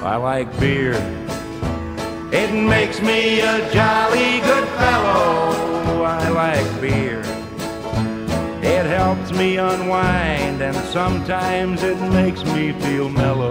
I like beer. It makes me a jolly good fellow. I like beer. It helps me unwind, and sometimes it makes me feel mellow.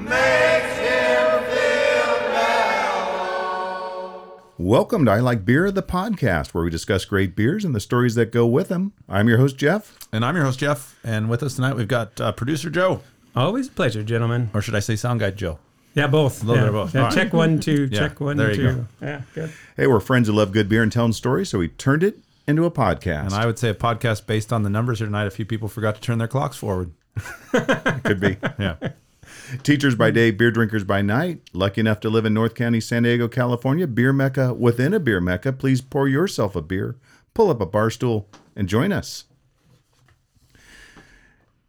Makes him feel mellow. Welcome to I Like Beer, the podcast where we discuss great beers and the stories that go with them. I'm your host, Jeff. And I'm your host, Jeff. And with us tonight, we've got uh, producer Joe, Always a pleasure, gentlemen. or should I say sound guy Joe? Yeah, both. A little yeah. bit of both. Yeah, All right. check one, two, Yeah, check one, there you two. go. Yeah, good. Hey, we're friends who love good beer and telling stories, so we turned it into a podcast. And I would say a podcast based on the numbers here tonight. A few people forgot to turn their clocks forward. Could be. Yeah. Teachers by day, beer drinkers by night. Lucky enough to live in North County, San Diego, California. Beer mecca within a beer mecca. Please pour yourself a beer, pull up a bar stool, and join us.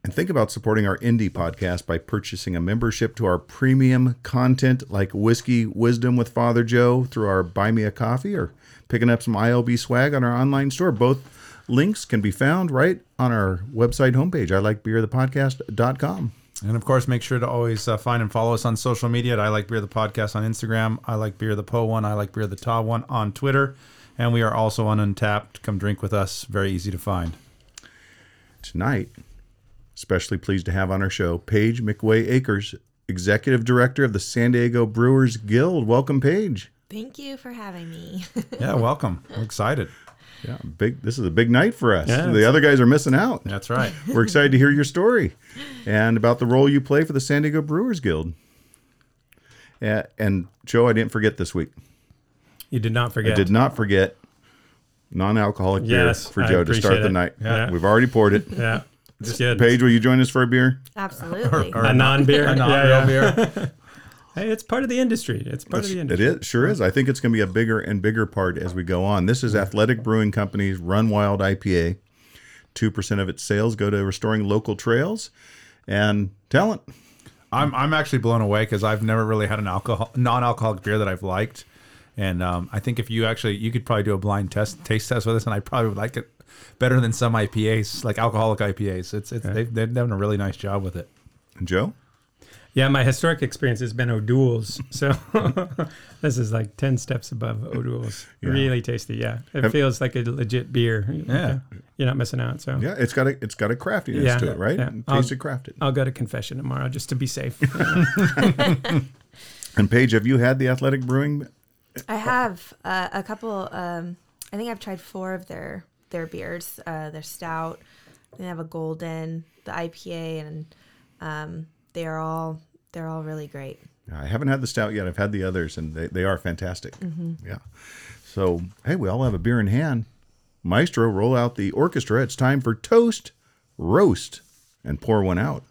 And think about supporting our indie podcast by purchasing a membership to our premium content like Whiskey Wisdom with Father Joe through our Buy Me a Coffee or picking up some ILB swag on our online store. Both links can be found right on our website homepage, I like beerthepodcast.com. And of course, make sure to always uh, find and follow us on social media at I Like Beer the Podcast on Instagram, I Like Beer the Po one, I Like Beer the Ta one on Twitter. And we are also on Untappd. Come drink with us. Very easy to find. tonight. Especially pleased to have on our show Paige McWey Acers, Executive Director of the San Diego Brewers Guild. Welcome, Paige. Thank you for having me. Yeah, welcome. We're excited. Yeah, big. This is a big night for us. Yeah, the other guys are missing out. That's right. We're excited to hear your story and about the role you play for the San Diego Brewers Guild. Yeah, and Joe, I didn't forget this week. You did not forget. I did not forget non-alcoholic Yes, beer for I Joe to start appreciate the it. night. Yeah. We've already poured it. Yeah, it's good. Paige, will you join us for a beer? Absolutely. a non-beer. A non-real yeah. beer. Hey, it's part of the industry. It's part of the industry. is, sure is. I think it's going to be a bigger and bigger part as we go on. This is Athletic Brewing Company's Run Wild IPA. 2% of its sales go to restoring local trails and talent. I'm I'm actually blown away because I've never really had an alcohol non-alcoholic beer that I've liked, and um, I think if you actually you could probably do a blind test taste test with us, and I probably would like it better than some IPAs like alcoholic IPAs. It's it's they've, they've done a really nice job with it. Joe? Yeah, my historic experience has been O'Doul's. So this is like 10 steps above O'Doul's. Really tasty. Yeah. It Have- feels like a legit beer. Yeah. You're not missing out. So Yeah, it's got a it's got a craftiness Yeah. to it, right? Yeah. I'll- Tasted crafted. I'll go to confession tomorrow just to be safe. And Paige, have you had the Athletic Brewing? I have uh, a couple. Um, I think I've tried four of their their beers. Uh, their stout. They have a golden, the IPA, and um, they are all they're all really great. I haven't had the stout yet. I've had the others, and they, they are fantastic. Yeah. So, hey, we all have a beer in hand. Maestro, roll out the orchestra. It's time for toast, roast, and pour one out.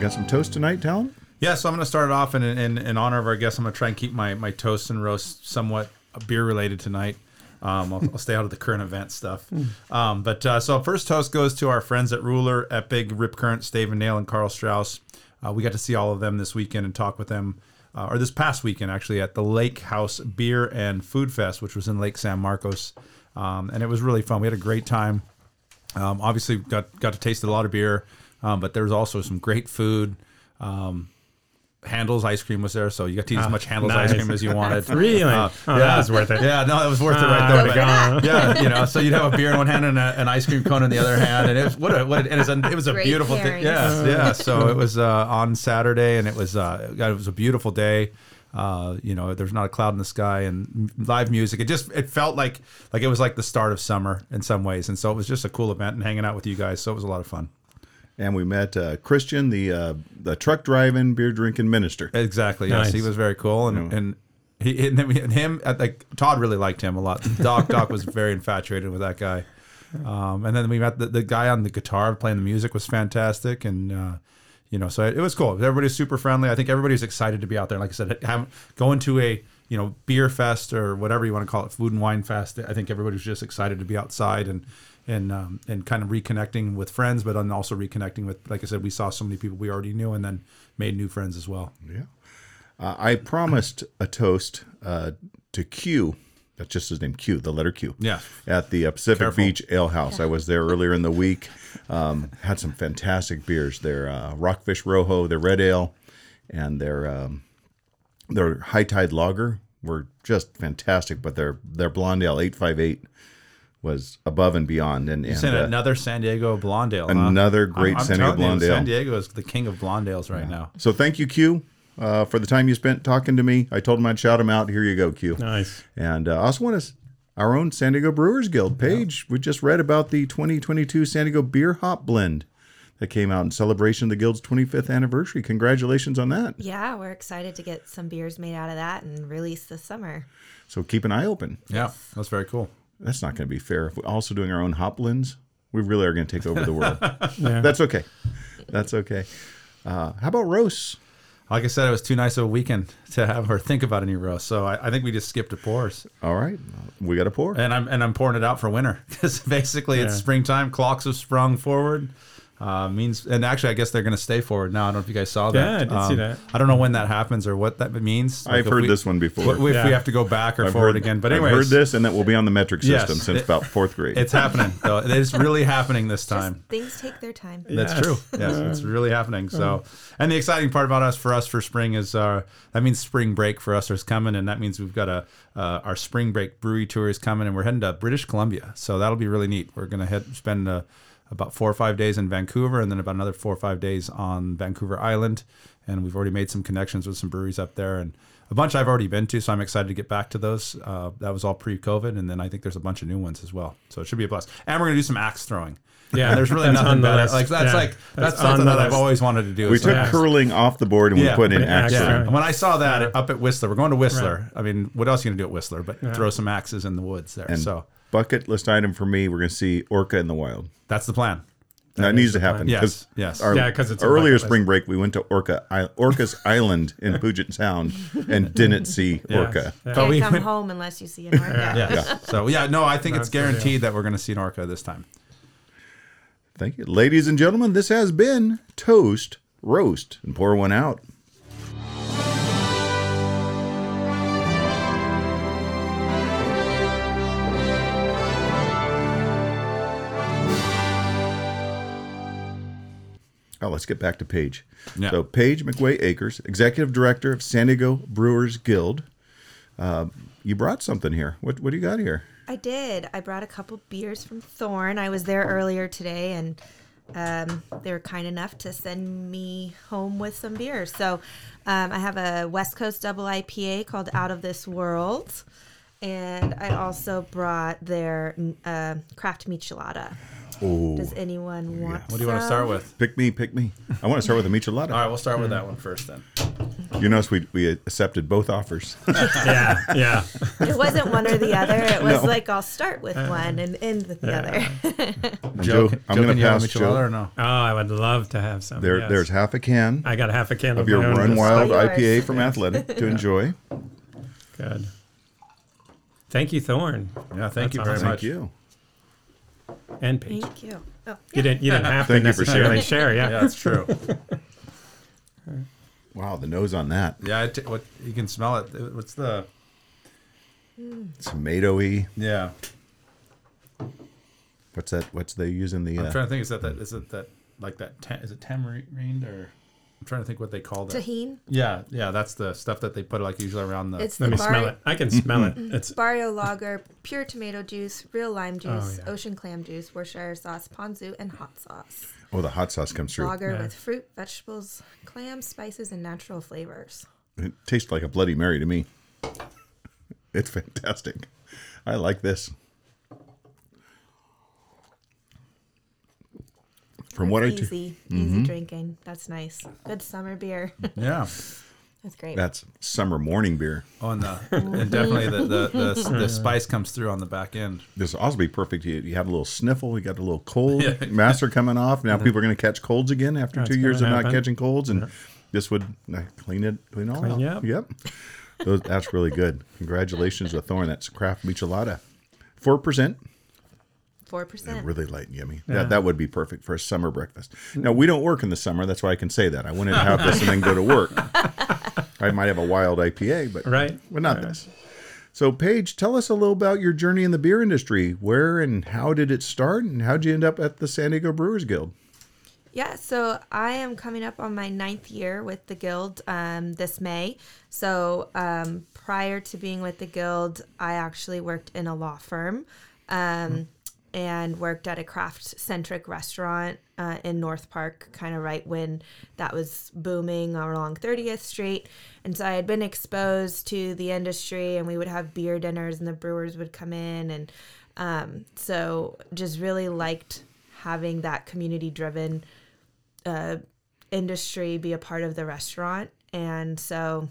Got some toast tonight, Talon? Yeah, so I'm going to start it off in, in in honor of our guests. I'm going to try and keep my my toast and roast somewhat beer related tonight. Um, I'll, I'll stay out of the current event stuff. Um, but uh, so first toast goes to our friends at Rouleur, Epic, Rip Current, Stave and Nail, and Karl Strauss. Uh, we got to see all of them this weekend and talk with them, uh, or this past weekend actually, at the Lake House Beer and Food Fest, which was in Lake San Marcos, um, and it was really fun. We had a great time. Um, obviously, got got to taste a lot of beer, um, but there was also some great food. Um, Handel's ice cream was there, so you got to eat as much Handel's nice. ice cream as you wanted. really? Uh, oh, that was worth it. Yeah, no, that was worth it Ah, right there. there but- go. yeah, you know, so you'd have a beer in one hand and a, an ice cream cone in the other hand, and it was what a, what a, it was a, it was a Great beautiful thing. Yeah, yeah. So it was uh, on Saturday, and it was uh, it was a beautiful day. Uh, you know, there's not a cloud in the sky, and live music. It just it felt like like it was like the start of summer in some ways, and so it was just a cool event and hanging out with you guys. So it was a lot of fun. And we met uh, Christian, the uh, the truck driving, beer drinking minister. Exactly. Yes, Nice. he was very cool, and and he and, then we, and him uh, like Todd really liked him a lot. Doc Doc was very infatuated with that guy. Um, and then we met the, the guy on the guitar playing the music was fantastic, and uh, you know, so it, it was cool. Everybody's super friendly. I think everybody's excited to be out there. Like I said, have, going to a you know beer fest or whatever you want to call it, food and wine fest. I think everybody's just excited to be outside and and um, and kind of reconnecting with friends, but then also reconnecting with, like I said, we saw so many people we already knew, and then made new friends as well. Yeah. Uh, I promised a toast uh, to Q that's just his name, Q, the letter Q. Yeah. At the uh, Pacific Careful. Beach Ale House. I was there earlier in the week. Um, had some fantastic beers. Their uh, Rockfish Rojo, their red ale, and their um, their High Tide Lager were just fantastic. But their their Blonde Ale 858 was above and beyond. And, and Saying uh, another San Diego blonde ale. huh? Another great I'm, I'm San Diego telling you. San Diego is the king of blonde ales right now. so thank you, Q, uh, for the time you spent talking to me. I told him I'd shout him out. Here you go, Q. Nice. And uh, I also want to our own San Diego Brewers Guild page. We just read about the 2022 San Diego Beer Hop Blend that came out in celebration of the Guild's 25th anniversary. Congratulations on that. Yeah, we're excited to get some beers made out of that and release this summer. So keep an eye open. Yeah, that's very cool. That's not going to be fair. If we're also doing our own hop blends, we really are going to take over the world. That's okay. That's okay. Uh, how about roasts? Like I said, it was too nice of a weekend to have her think about any roast. So I, I think we just skipped to pours, All right, we got a pour. and I'm and I'm pouring it out for winter because basically it's springtime. Clocks have sprung forward. Uh, means and actually I guess they're going to stay forward now. I don't know if you guys saw that. Um, Yeah, I did see that. I don't know when that happens or what that means. I've heard we- this one before. If we have to go back or I've forward heard, again, but anyway, I've heard this, and that will be on the metric Yes, system since it- about fourth grade. It's happening. though. It's really happening this Just time. things take their time. That's Yes. true. Yes, it's really happening. So, and the exciting part about us for us for spring is uh, that means spring break for us is coming, and that means we've got a uh, our spring break brewery tour is coming, and we're heading to British Columbia. So that'll be really neat. We're gonna head spend uh, about four or five days in Vancouver, and then about another four or five days on Vancouver Island. And we've already made some connections with some breweries up there, and a bunch I've already been to. So I'm excited to get back to those. Uh, that was all pre-COVID, and then I think there's a bunch of new ones as well. So it should be a blast. And we're gonna do some axe throwing. Yeah, there's really that's nothing on the better. list. Like that's Yeah, like that's, that's on something the that I've list. always wanted to do. we is took like- curling off the board and Yeah. we put in Put axe axe yeah. throwing. throwing. When I saw that Yeah. up at Whistler, we're going to Whistler. I mean, what else are you gonna do at Whistler? But Yeah. throw some axes in the woods there. And so bucket list item for me, we're going to see orca in the wild. that's the plan. That, needs to happen. Yes, 'cause yes. Our Yeah, 'cause it's a earlier bucket list. spring break, we went to Orca I- Orcas Island in Puget Sound and didn't see Yeah. orca. Yeah. But Can't we come went- home unless you see an orca. Yeah. So yeah, no, I think it's That's the guaranteed that we're going to see an orca this time. Thank you, ladies and gentlemen. This has been toast, roast, and pour one out. Oh, let's get back to Paige. Yeah. So, Paige McWey Acers, Executive Director of San Diego Brewers Guild. Uh, you brought something here. What, what do you got here? I did. I brought a couple beers from Thorn. I was there earlier today, and um, they were kind enough to send me home with some beers. So um, I have a West Coast double IPA called Out of This World, and I also brought their uh, craft michelada. Oh, Does anyone want? What do you want to start with? pick me, pick me. I want to start with a michelada. All right, we'll start with that one first then. You notice we, we accepted both offers. yeah, yeah. It wasn't one or the other. It was No. like I'll start with uh, one and end with the Yeah. And Joe, Joe, I'm Joe, going to have pass a Joe. or no? Oh, I would love to have some. There, yes. There's half a can I got half a can of your own Run Wild Yours. IPA from Athletic to enjoy. Good. Thank you, Thorn. Yeah, thank That's you very awesome. much. Thank you. And Paige. Thank you. Oh, You didn't. You didn't have to Thank you for necessarily sharing. share. Yeah. Yeah, that's true. Wow, the nose on that. yeah, it, what you can smell it. What's the? Tomatoey. Yeah, What's that? What's they using the? I'm Uh, trying to think. Is that that? Is it that? Like that? Ta- is it tamarind or? I'm trying to think what they call that. Tajín. Yeah, yeah, that's the stuff that they put like usually around the. It's Let the me smell it. I can smell it. Mm-hmm. It's Barrio Lager, pure tomato juice, real lime oh, juice, yeah. ocean clam juice, Worcestershire sauce, ponzu, and hot sauce. oh, the hot sauce comes through. Lager Yeah. with fruit, vegetables, clams, spices, and natural flavors. It tastes like a Bloody Mary to me. It's fantastic. I like this. From what I It's do, easy, easy drinking. That's nice. Good summer beer. yeah. That's great. that's summer morning beer. Oh, and, the, and definitely the, the, the, the spice comes through on the back end. This will also be perfect. You, you had a little sniffle. You got a little cold. Master coming off. Now people are going to catch colds again after That's two years of gonna not catching colds, and this would uh, clean it, clean all Clean out. you up. Yep, Those, that's really good. Congratulations to Thorn. That's craft michelada, four percent. Four percent. Really light and yummy. Yeah. That that would be perfect for a summer breakfast. Now we don't work in the summer. That's why I can say that. I wouldn't have this and then go to work. I might have a wild IPA, but right. but not this. So, Paige, tell us a little about your journey in the beer industry. Where and how did it start, and how did you end up at the San Diego Brewers Guild? Yeah, so I am coming up on my ninth year with the Guild um, this May. So um, prior to being with the Guild, I actually worked in a law firm um, and worked at a craft centric restaurant uh, in North Park, kind of right when that was booming along 30th Street. And so I had been exposed to the industry, and we would have beer dinners, and the brewers would come in. And um, so just really liked having that community driven uh, industry be a part of the restaurant. And so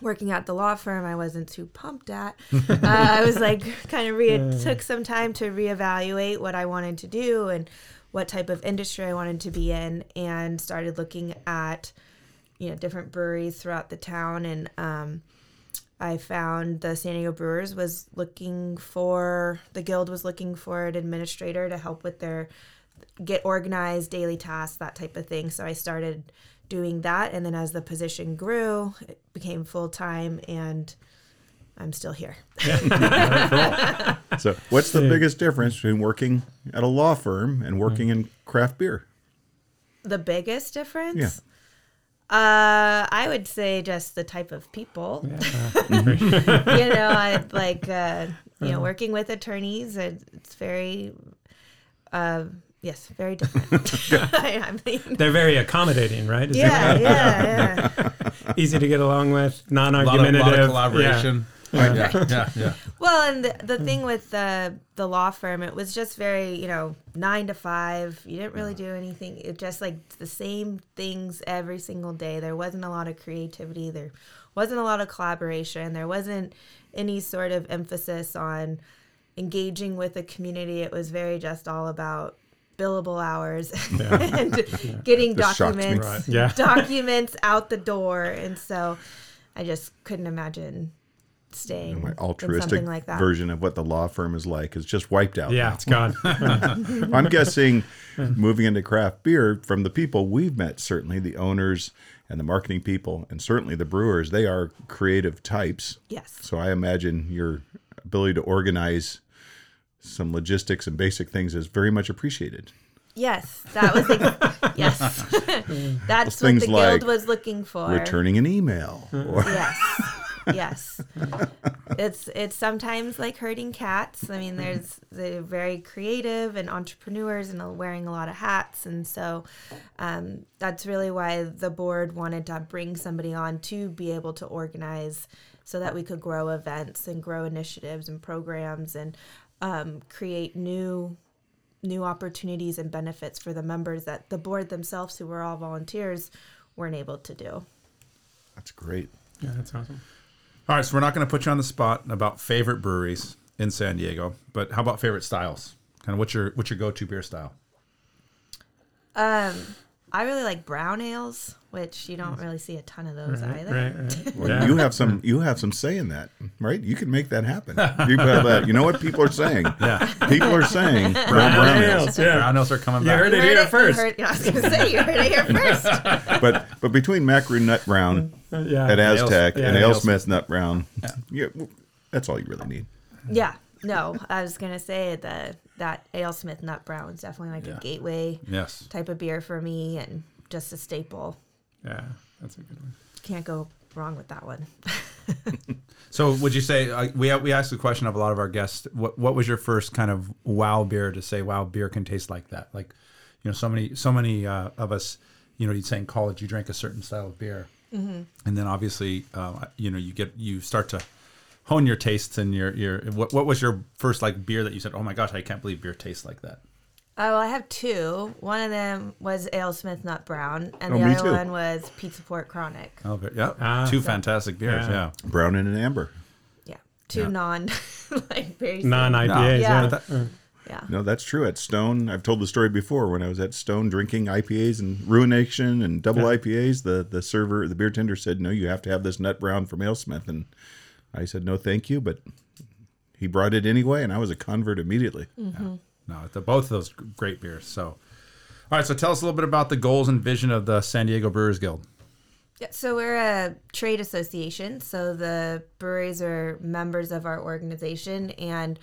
working at the law firm, I wasn't too pumped at. Uh, I was like, kind of re- took some time to reevaluate what I wanted to do and what type of industry I wanted to be in, and started looking at, you know, different breweries throughout the town. And um, I found the San Diego Brewers was looking for the guild was looking for an administrator to help with their get organized, daily tasks, that type of thing. So I started doing that. And then as the position grew, it became full time and I'm still here. So, what's the biggest difference between working at a law firm and working in craft beer? The biggest difference? Yeah. Uh, I would say just the type of people. you know, I like uh, you know working with attorneys. it- It's very, uh, yes, very different. I, I mean, They're very accommodating, right? Is yeah, it yeah, yeah. easy to get along with, A lot of, non-argumentative. lot of collaboration. Yeah, yeah, yeah. yeah. Well, and the, the thing with the the law firm, it was just very, you know, nine to five. You didn't really do anything. It just like the same things every single day. There wasn't a lot of creativity. There wasn't a lot of collaboration. There wasn't any sort of emphasis on engaging with the community. It was very just all about billable hours and getting This documents Right. Yeah. documents out the door. And so I just couldn't imagine staying My in altruistic something like that. version of what the law firm is like is just wiped out. Yeah, now. it's gone. I'm guessing moving into craft beer from the people we've met, certainly the owners and the marketing people, and certainly the brewers, they are creative types. Yes. So I imagine your ability to organize some logistics and basic things is very much appreciated. Yes, that was ex- yes. That's what things the guild like was looking for. Returning an email. Or, Yes. yes. It's it's sometimes like herding cats. I mean, there's they're very creative and entrepreneurs and wearing a lot of hats, and so um, that's really why the board wanted to bring somebody on to be able to organize, so that we could grow events and grow initiatives and programs and um, create new new opportunities and benefits for the members that the board themselves, who were all volunteers, weren't able to do. That's great. yeah, that's awesome. All right, so we're not going to put you on the spot about favorite breweries in San Diego, but how about favorite styles? Kind of what's your what's your go to beer style? Um, I really like brown ales, which you don't mm. really see a ton of those either. Right, right. Well, Yeah. you have some you have some say in that, right? You can make that happen. You have that. You know what people are saying? Yeah, People are saying brown, brown ales. ales, yeah. brown ales are coming You back. heard it You here heard first. You heard, I was going to say, you heard it here first. But but between Macaroon Nut Brown uh, yeah. at Aztec Yeah, and. AleSmith Nut Brown, yeah, that's all you really need. yeah, no, I was going to say that that AleSmith Nut Brown is definitely like Yeah. a gateway Yes. type of beer for me and just a staple. Yeah, that's a good one. Can't go wrong with that one. So would you say uh, we we asked the question of a lot of our guests? What what was your first kind of wow beer to say wow beer can taste like that? Like, you know, so many so many uh, of us, you know, you'd say in college you drank a certain style of beer, and then obviously, uh, you know, you get you start to hone your tastes and your your what what was your first like beer that you said, oh my gosh, I can't believe beer tastes like that. Oh, well, I have two. One of them was AleSmith Nut Brown, and Oh, the other too. one was Pizza Port Chronic. Oh, but yeah, Ah. two fantastic beers. Yeah. Yeah. Brown and an amber. Yeah, two Yeah. non, like very Non simple. IPAs. Yeah. Yeah. But Yeah. No, that's true. At Stone, I've told the story before. When I was at Stone drinking IPAs and Ruination and double Yeah. IPAs, the the server, the beer tender said, "No, you have to have this nut brown from AleSmith." And I said, "No, thank you." But he brought it anyway, and I was a convert immediately. Mm-hmm. No, the, both of those great beers. So, all right. So tell us a little bit about the goals and vision of the San Diego Brewers Guild. Yeah, so we're a trade association. So the breweries are members of our organization, and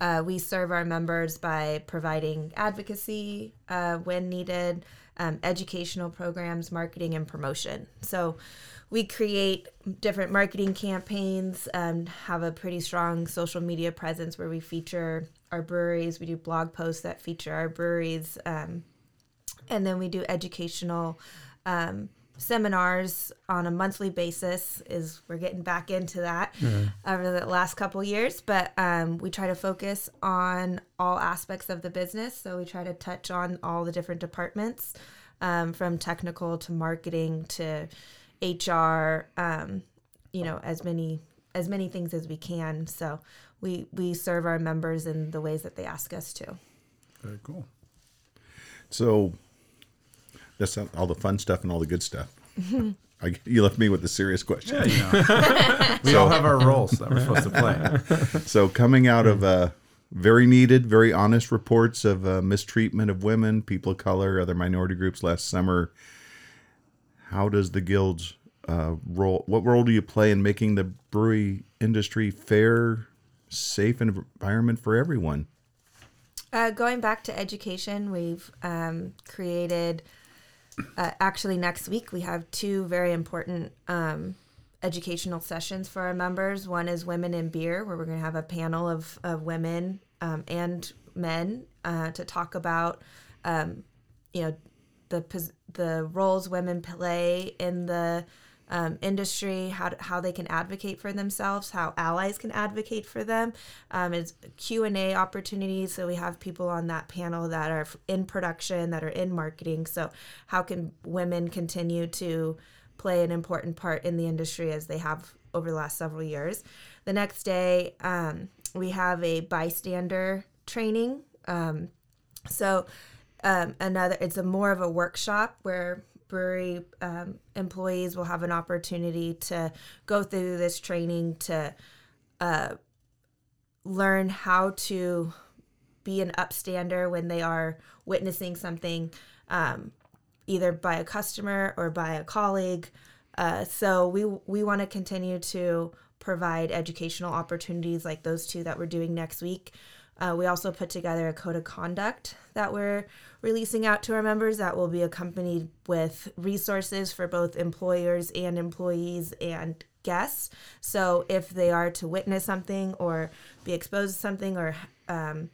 uh, we serve our members by providing advocacy uh, when needed, um, educational programs, marketing, and promotion. So we create different marketing campaigns, um, have a pretty strong social media presence where we feature our breweries. We do blog posts that feature our breweries, um, and then we do educational um, seminars on a monthly basis is we're getting back into that over the last couple years but um, we try to focus on all aspects of the business. So we try to touch on all the different departments um, from technical to marketing to hr um, you know as many as many things as we can. So we we serve our members in the ways that they ask us to. Very cool. So that's all the fun stuff and all the good stuff. I, you left me with the serious question. Yeah, you know. we all have our roles that we're supposed to play. So coming out of uh, very needed, very honest reports of uh, mistreatment of women, people of color, other minority groups last summer, how does the guild's uh, role? What role do you play in making the brewery industry fair, safe environment for everyone? Uh, going back to education, we've um, created. Uh, actually, next week we have two very important um, educational sessions for our members. One is Women in Beer, where we're going to have a panel of, of women um, and men uh, to talk about, um, you know, the the roles women play in the um, industry, how, how they can advocate for themselves, how allies can advocate for them. Um, it's Q and A opportunities, so we have people on that panel that are in production, that are in marketing. So how can women continue to play an important part in the industry as they have over the last several years? The next day, um, we have a bystander training. Um, so um, another, it's a more of a workshop where brewery um, employees will have an opportunity to go through this training to uh, learn how to be an upstander when they are witnessing something um, either by a customer or by a colleague. Uh, so we we want to continue to provide educational opportunities like those two that we're doing next week. Uh, we also put together a code of conduct that we're releasing out to our members that will be accompanied with resources for both employers and employees and guests. So if they are to witness something or be exposed to something or um,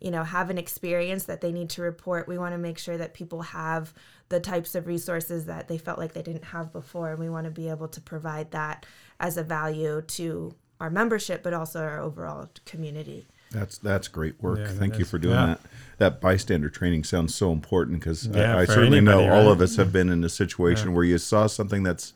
you know have an experience that they need to report, we want to make sure that people have the types of resources that they felt like they didn't have before, and we want to be able to provide that as a value to our membership, but also our overall community. That's that's great work. Yeah, Thank you is. for doing Yeah. that. That bystander training sounds so important because Yeah, I, I for certainly know anybody, all right? of us have been in a situation where you saw something that's,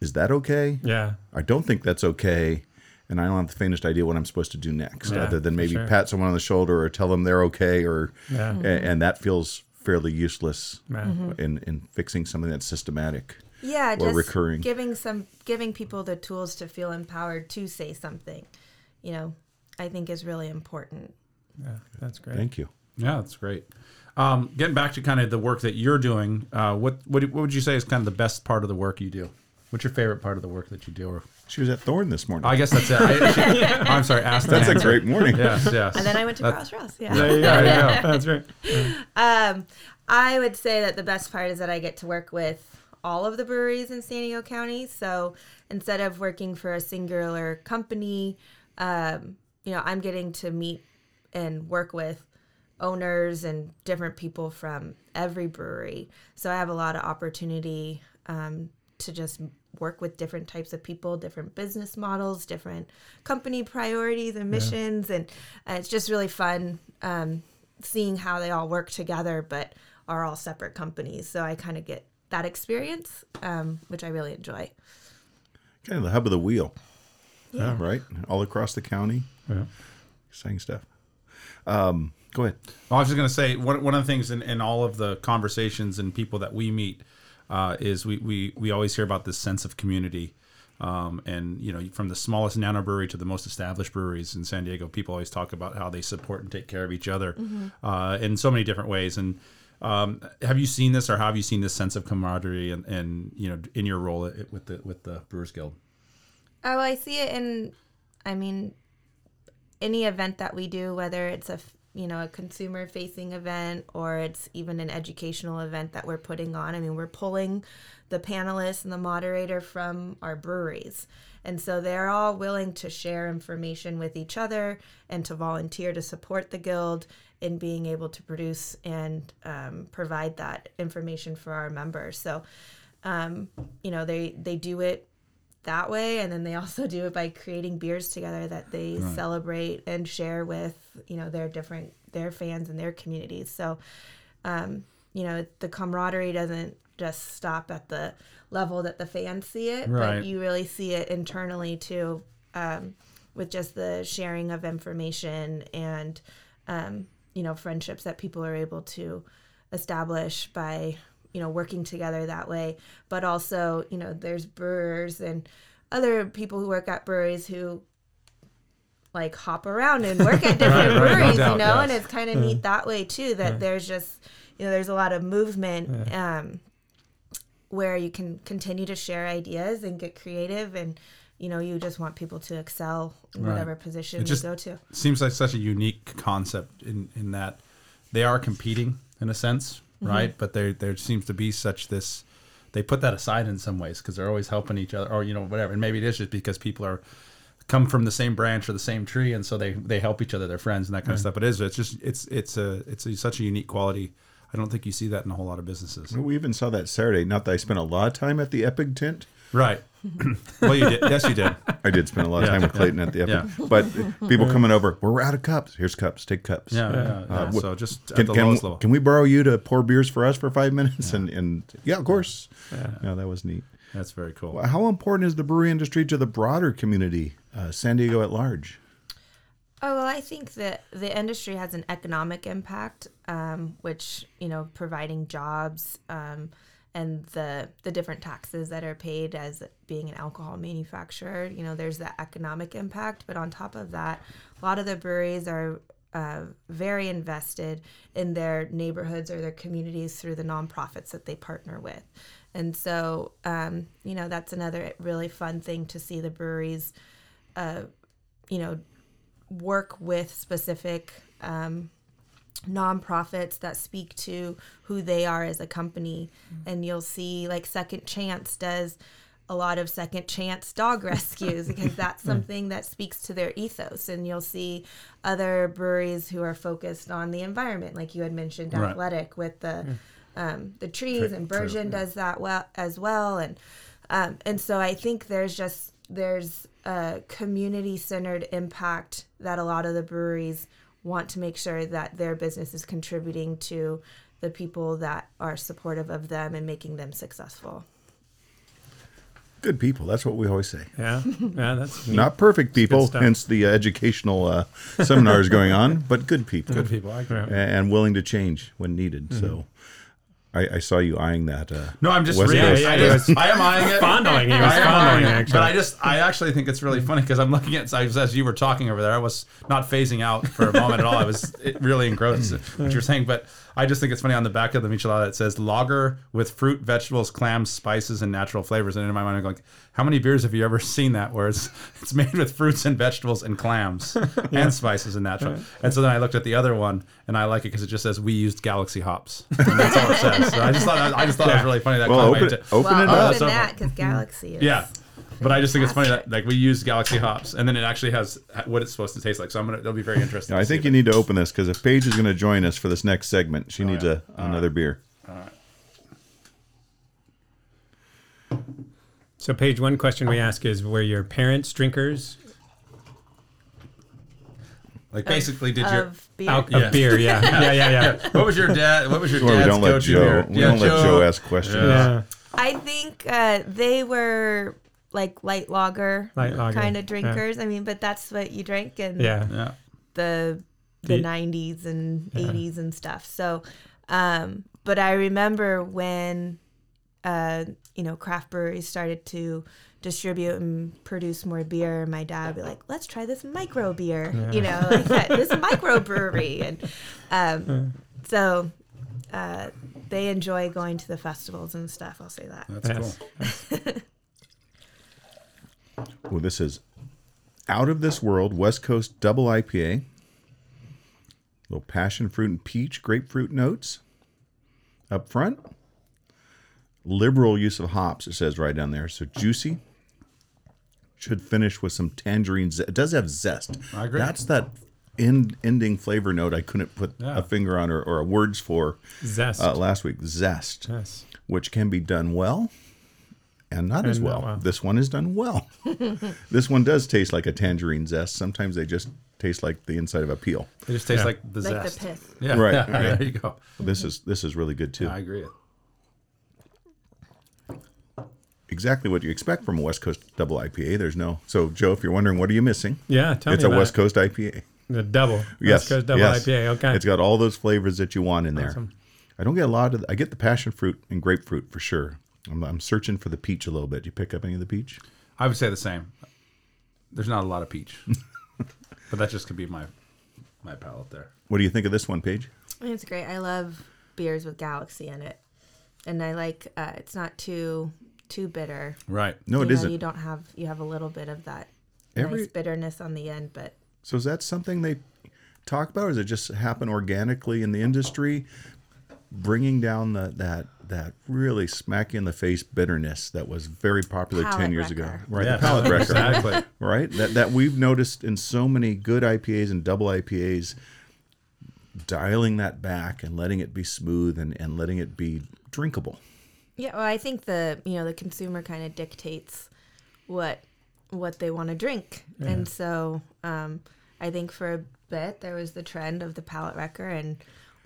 is that okay? Yeah. I don't think that's okay. And I don't have the faintest idea what I'm supposed to do next, Yeah, other than maybe sure. pat someone on the shoulder or tell them they're okay, or Yeah. a- and, that feels fairly useless Yeah. Mm-hmm. in in fixing something that's systematic. Yeah, Or just recurring. giving some giving people the tools to feel empowered to say something, you know, I think is really important. Yeah. That's great. Thank you. Yeah, that's great. Um, getting back to kind of the work that you're doing, uh, what, what what would you say is kind of the best part of the work you do? What's your favorite part of the work that you do? Or She was at Thorn this morning. I guess that's it. I, am sorry. Ask that's a answer. great morning. Yes, yes. And then I went to That- Cross Ross. Yeah. There you go. There you Yeah. go. That's right. Um, I would say that the best part is that I get to work with all of the breweries in San Diego County. So instead of working for a singular company, um, you know, I'm getting to meet and work with owners and different people from every brewery. So I have a lot of opportunity um, to just work with different types of people, different business models, different company priorities and missions, and uh, it's just really fun um, seeing how they all work together, but are all separate companies. So I kind of get that experience, um, which I really enjoy. Kind of the hub of the wheel, Yeah. right? All across the county. Yeah. Exciting stuff. Um, go ahead. Well, I was just going to say one, one of the things in, in all of the conversations and people that we meet uh, is we, we, we always hear about this sense of community. Um, and, you know, from the smallest nano brewery to the most established breweries in San Diego, people always talk about how they support and take care of each other uh, in so many different ways. And Um, have you seen this, or have you seen this sense of camaraderie and, and you know in your role at- with the with the Brewers Guild? Oh, I see it in, I mean, any event that we do, whether it's a you know a consumer facing event or it's even an educational event that we're putting on. I mean, we're pulling the panelists and the moderator from our breweries. And so they're all willing to share information with each other and to volunteer to support the guild in being able to produce and um, provide that information for our members. So, um, you know, they they do it that way. And then they also do it by creating beers together that they celebrate and share with you know their different their fans and their communities. So um, you know the camaraderie doesn't just stop at the level that the fans see it Right. but you really see it internally too um, with just the sharing of information and um, you know friendships that people are able to establish by you know working together that way. But also you know there's brewers and other people who work at breweries who like hop around and work at different Right, right, no breweries doubt, you know yes. and it's kind of neat that way too that there's just you know there's a lot of movement um where you can continue to share ideas and get creative and you know you just want people to excel in Right. whatever position It just- they go to. seems like such a unique concept in, in that they are competing in a sense, Mm-hmm. right? But there there seems to be such this. They put that aside in some ways because they're always helping each other, or you know whatever. And maybe it is just because people are come from the same branch or the same tree, and so they they help each other. They're friends and that kind of stuff. But it is it's just it's it's a it's a, such a unique quality. I don't think you see that in a whole lot of businesses. We even saw that Saturday. Not that I spent a lot of time at the Epic tent. Right. well, you did. Yes, you did. I did spend a lot of Yeah, time with yeah, Clayton at the Epic. yeah. But people coming over, we're out of cups. Here's cups. Take cups. Yeah. yeah, yeah. Uh, so just at Can, the can, lowest level. can we borrow you to pour beers for us for five minutes? And, and yeah, of course. Yeah. that was neat. That's very cool. How important is the brewery industry to the broader community, uh, San Diego at large? Oh well, I think that the industry has an economic impact, um, which you know, providing jobs um, and the the different taxes that are paid as being an alcohol manufacturer. You know, there's the economic impact, but on top of that, a lot of the breweries are uh, very invested in their neighborhoods or their communities through the nonprofits that they partner with. And so, um, you know, that's another really fun thing to see the breweries, uh, you know, work with specific um, nonprofits that speak to who they are as a company. And you'll see, like, Second Chance does a lot of second chance dog rescues because that's something that speaks to their ethos. And you'll see other breweries who are focused on the environment, like you had mentioned, Right. Athletic with the um, the trees, and Burgeon does that well as well. And um, and so I think there's just there's a community centered impact that a lot of the breweries want to make sure that their business is contributing to the people that are supportive of them and making them successful. Good people. That's what we always say. Yeah, yeah, that's neat. Not perfect people, hence the uh, educational uh, seminars going on, but good people. Good people. I agree. And willing to change when needed. Mm-hmm. So I, I saw you eyeing that. Uh, No, I'm just West reading. Coast. I, Yeah, yeah, just, I am eyeing it. Fondling, he was I am fondling, eyeing it. actually. But I just, I actually think it's really funny because I'm looking at as as you were talking over there. I was not phasing out for a moment at all. I was it really engrossed in what you're saying. But I just think it's funny on the back of the michelada it says lager with fruit, vegetables, clams, spices, and natural flavors. And in my mind, I'm going, how many beers have you ever seen that where it's it's made with fruits and vegetables and clams and spices and natural? And so then I looked at the other one and I like it because it just says we used Galaxy hops. And that's all it says. So I just thought I just thought it was really funny that well, caught my open, atten- open well, it other up. that, because mm-hmm. Galaxy is yeah. But I just think it's funny that like we use Galaxy hops, and then it actually has what it's supposed to taste like. So I'm gonna it'll be very interesting. I think see you need to open this because if Paige is going to join us for this next segment, she needs Oh, yeah. a, another beer. All right. So, Paige one question we ask is: Were your parents drinkers like basically did your beer. Al- Yeah. of beer? Yeah, yeah, yeah, yeah. what was your dad? What was your Well, we dad's don't let go-to Joe. beer? We Yeah, don't let Joe ask questions. yeah. I think uh, they were like light lager, Light lager, kind of drinkers. I mean, but that's what you drank in Yeah. Yeah. the the The- 90s and 80s and stuff. So, um, but I remember when, uh, you know, craft breweries started to distribute and produce more beer. My dad would be like, "Let's try this micro beer," you know, like that, this micro brewery, and um, so uh, they enjoy going to the festivals and stuff. I'll say that. That's Yes. cool. Well, this is out of this world West Coast double IPA. Little passion fruit and peach grapefruit notes up front. Liberal use of hops, it says right down there. So juicy. Should finish with some tangerine. It does have zest. I agree. That's that end, ending flavor note I couldn't put Yeah. a finger on or, or words for Zest. uh, last week. Zest yes. which can be done well and not as And not well. well. This one is done well. this one does taste like a tangerine zest. Sometimes they just taste like the inside of a peel. It just tastes Yeah. like the Like the zest. pith. Yeah, Right, yeah, right. There you go. This is this is really good too. Yeah, I agree. exactly what you expect from a West Coast double IPA. There's no so Joe, if you're wondering what are you missing, Yeah. Tell it's me a about West. Coast IPA. The double. Yes, West Coast double yes. IPA. Okay. It's got all those flavors that you want in there. Awesome. I don't get a lot of. I get the passion fruit and grapefruit for sure. I'm, I'm searching for the peach a little bit. Do you pick up any of the peach? I would say the same. There's not a lot of peach, but that just could be my my palate there. What do you think of this one, Paige? It's great. I love beers with Galaxy in it, and I like uh, it's not too too bitter. Right. No, you it know, isn't. You don't have you have a little bit of that Every- nice bitterness on the end, but So is that something they talk about, or does it just happen organically in the industry, bringing down the, that that really smack you in the face bitterness that was very popular ten Palate years ago, right? Yeah, the palate wrecker, exactly. right? That that we've noticed in so many good IPAs and double IPAs, dialing that back and letting it be smooth and, and letting it be drinkable. yeah. Well, I think the you know the consumer kind of dictates what what they want to drink, and so um, I think for a bit there was the trend of the palate wrecker and.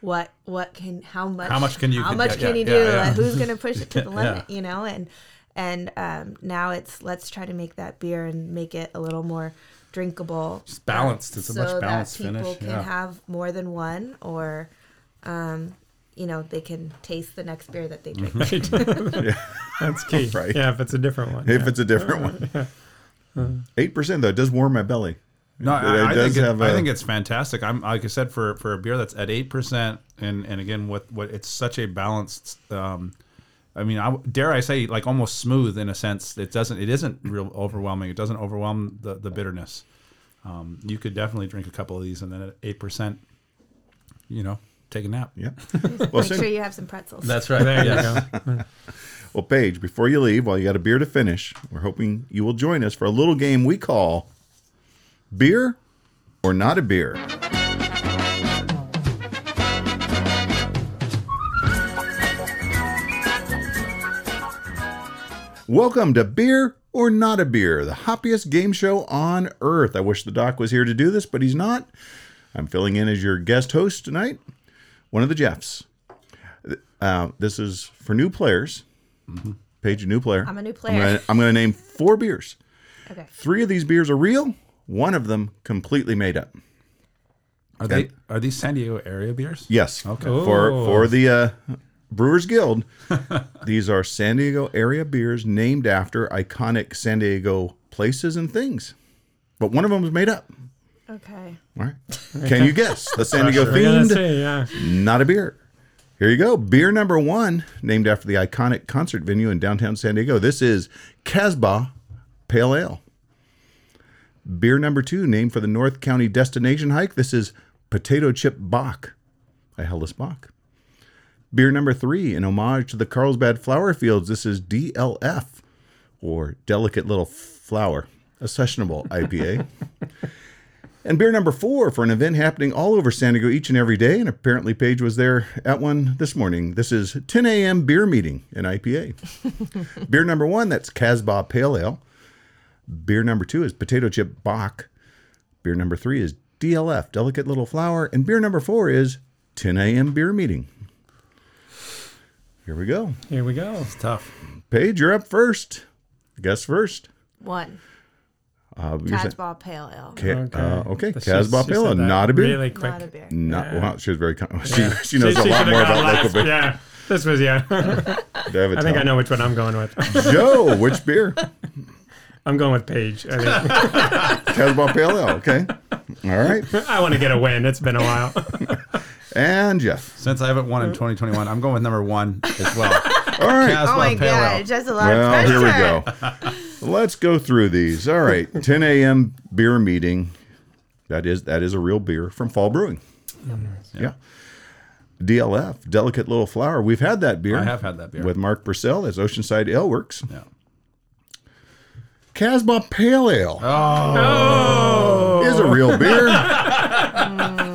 What what can how much How much can you- how can- much yeah, can yeah, you do yeah, yeah. Like, who's gonna push it to the Yeah. limit you know and and um, now it's let's try to make that beer and make it a little more drinkable Just balanced. It's a much so balanced that people finish, can yeah. have more than one or um, you know they can taste the next beer that they drink That's key. Right. Yeah. If it's a different one. If yeah. it's a different one, eight percent though it does warm my belly. No, I, I, think it, have I a- think it's fantastic. I'm like I said for for a beer that's at eight percent, and and again with what it's such a balanced. Um, I mean, I, dare I say, like almost smooth in a sense. It doesn't. It isn't real overwhelming. It doesn't overwhelm the the bitterness. Um, you could definitely drink a couple of these, and then at eight percent, you know, take a nap. Yeah. Well, make same- sure you have some pretzels That's right. There you go. Well, Paige, before you leave, while you got a beer to finish, we're hoping you will join us for a little game we call Beer or Not a Beer. Welcome to Beer or Not a Beer, the hoppiest game show on earth. I wish the doc was here to do this, but he's not. I'm filling in as your guest host tonight, one of the Jeffs. Uh, this is for new players. Paige, a new player. I'm a new player. I'm gonna name four beers. okay Three of these beers are real. One of them completely made up. Are they are these San Diego area beers? Yes. Okay. For Oh. for the uh, Brewers Guild, these are San Diego area beers named after iconic San Diego places and things. But one of them was made up. okay All right. Can you guess the San Diego We're themed? see. Yeah. Not a beer. Here you go. Beer number one, named after the iconic concert venue in downtown San Diego. This is Casbah Pale Ale. Beer number two, named for the North County destination hike. This is Potato Chip Bach by Hellas Bach. Beer number three, in homage to the Carlsbad flower fields. This is DLF, or Delicate Little Flower, a sessionable IPA. And beer number four for an event happening all over San Diego each and every day. And apparently, Paige was there at one this morning. This is 10 a.m. beer meeting in IPA. beer number one, that's Casbah Pale Ale. Beer number two is Potato Chip Bach. Beer number three is DLF, Delicate Little Flower. And beer number four is 10 a.m. beer meeting. Here we go. Here we go. It's tough. Paige, you're up first. Guess first. one Uh, you're Casbah Pale Ale Ca- Okay. uh, okay. Casbah Pale Ale, not a beer. Really quick. not a beer Not Yeah. wow, she was very. Con- she she knows She- a she lot more gone about local beer. Yeah. This was yeah. I think I know which one I'm going with. Joe, which beer? I'm going with Paige. I, think. Casbah Pale Ale. Okay. All right. I want to get a win. It's been a while. And Jeff. Since I haven't won in 2021, I'm going with number one as well. All right. Casbah Oh my Pale god, Ale. just a lot Well, of here we go. Let's go through these. All right, 10 a.m. beer meeting. That is that is a real beer from Fall Brewing. Yeah. DLF, Delicate Little Flower. We've had that beer. I have had that beer. with Mark Purcell as Oceanside Ale Works. Yeah. Casbah Pale Ale Oh, is a real beer. Mm.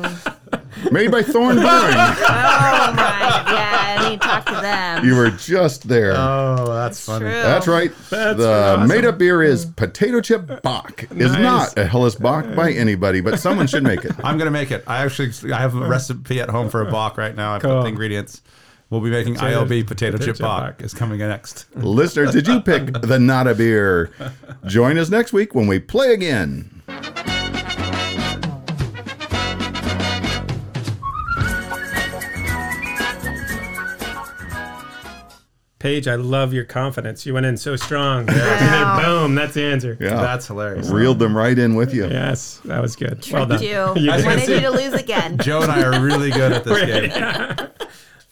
Made by Thorn Brewing. Oh my, yeah, I need to talk to them. You were just there. oh, that's funny. True. That's right. the made up beer is Potato Chip Bock. Is Nice. not a Helles Bock by anybody, but someone should make it. I'm gonna make it. I actually I have a recipe at home for a bock right now. I've got Cool. the ingredients. We'll be making Potato- ILB potato, potato chip chip bock. bock. Is coming next. Listener, did you pick the not a beer? Join us next week when we play again. Paige, I love your confidence. You went in so strong. Wow. Then boom, that's the answer. Yeah. That's hilarious. Reeled them right in with you. Yes, that was good. well done. You. You I wanted you to lose again. Joe and I are really good at this game.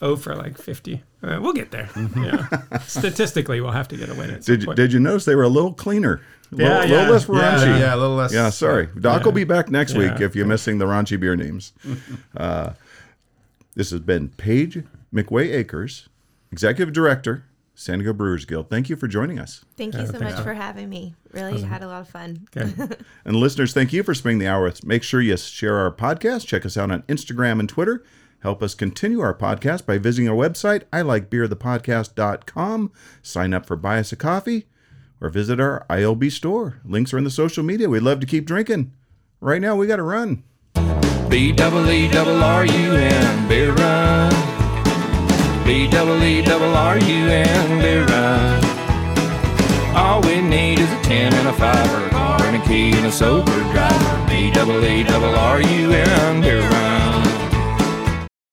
Oh, for like 50. Uh, we'll get there. Yeah. Statistically, we'll have to get a win. At some Did you, point. did you notice they were a little cleaner? A little, Yeah, little less Yeah, raunchy. yeah, a little less. Yeah, sorry. Doc will be back next week if you're missing the raunchy beer names. uh, this has been Paige McWey Acers, Executive Director, San Diego Brewers Guild. Thank you for joining us. Thank you so thanks. much for having me. Really had a lot of fun. Okay. And listeners, thank you for spending the hour with us. Make sure you share our podcast. Check us out on Instagram and Twitter. Help us continue our podcast by visiting our website, ilikebeerthepodcast.com. Sign up for Buy Us a Coffee or visit our ILB store. Links are in the social media. We'd love to keep drinking. Right now, we got to run. B double E double R U N beer run. B double E double R U N beer run. All we need is a ten and a five, or a car and a key and a sober driver. B double E double R U N beer run.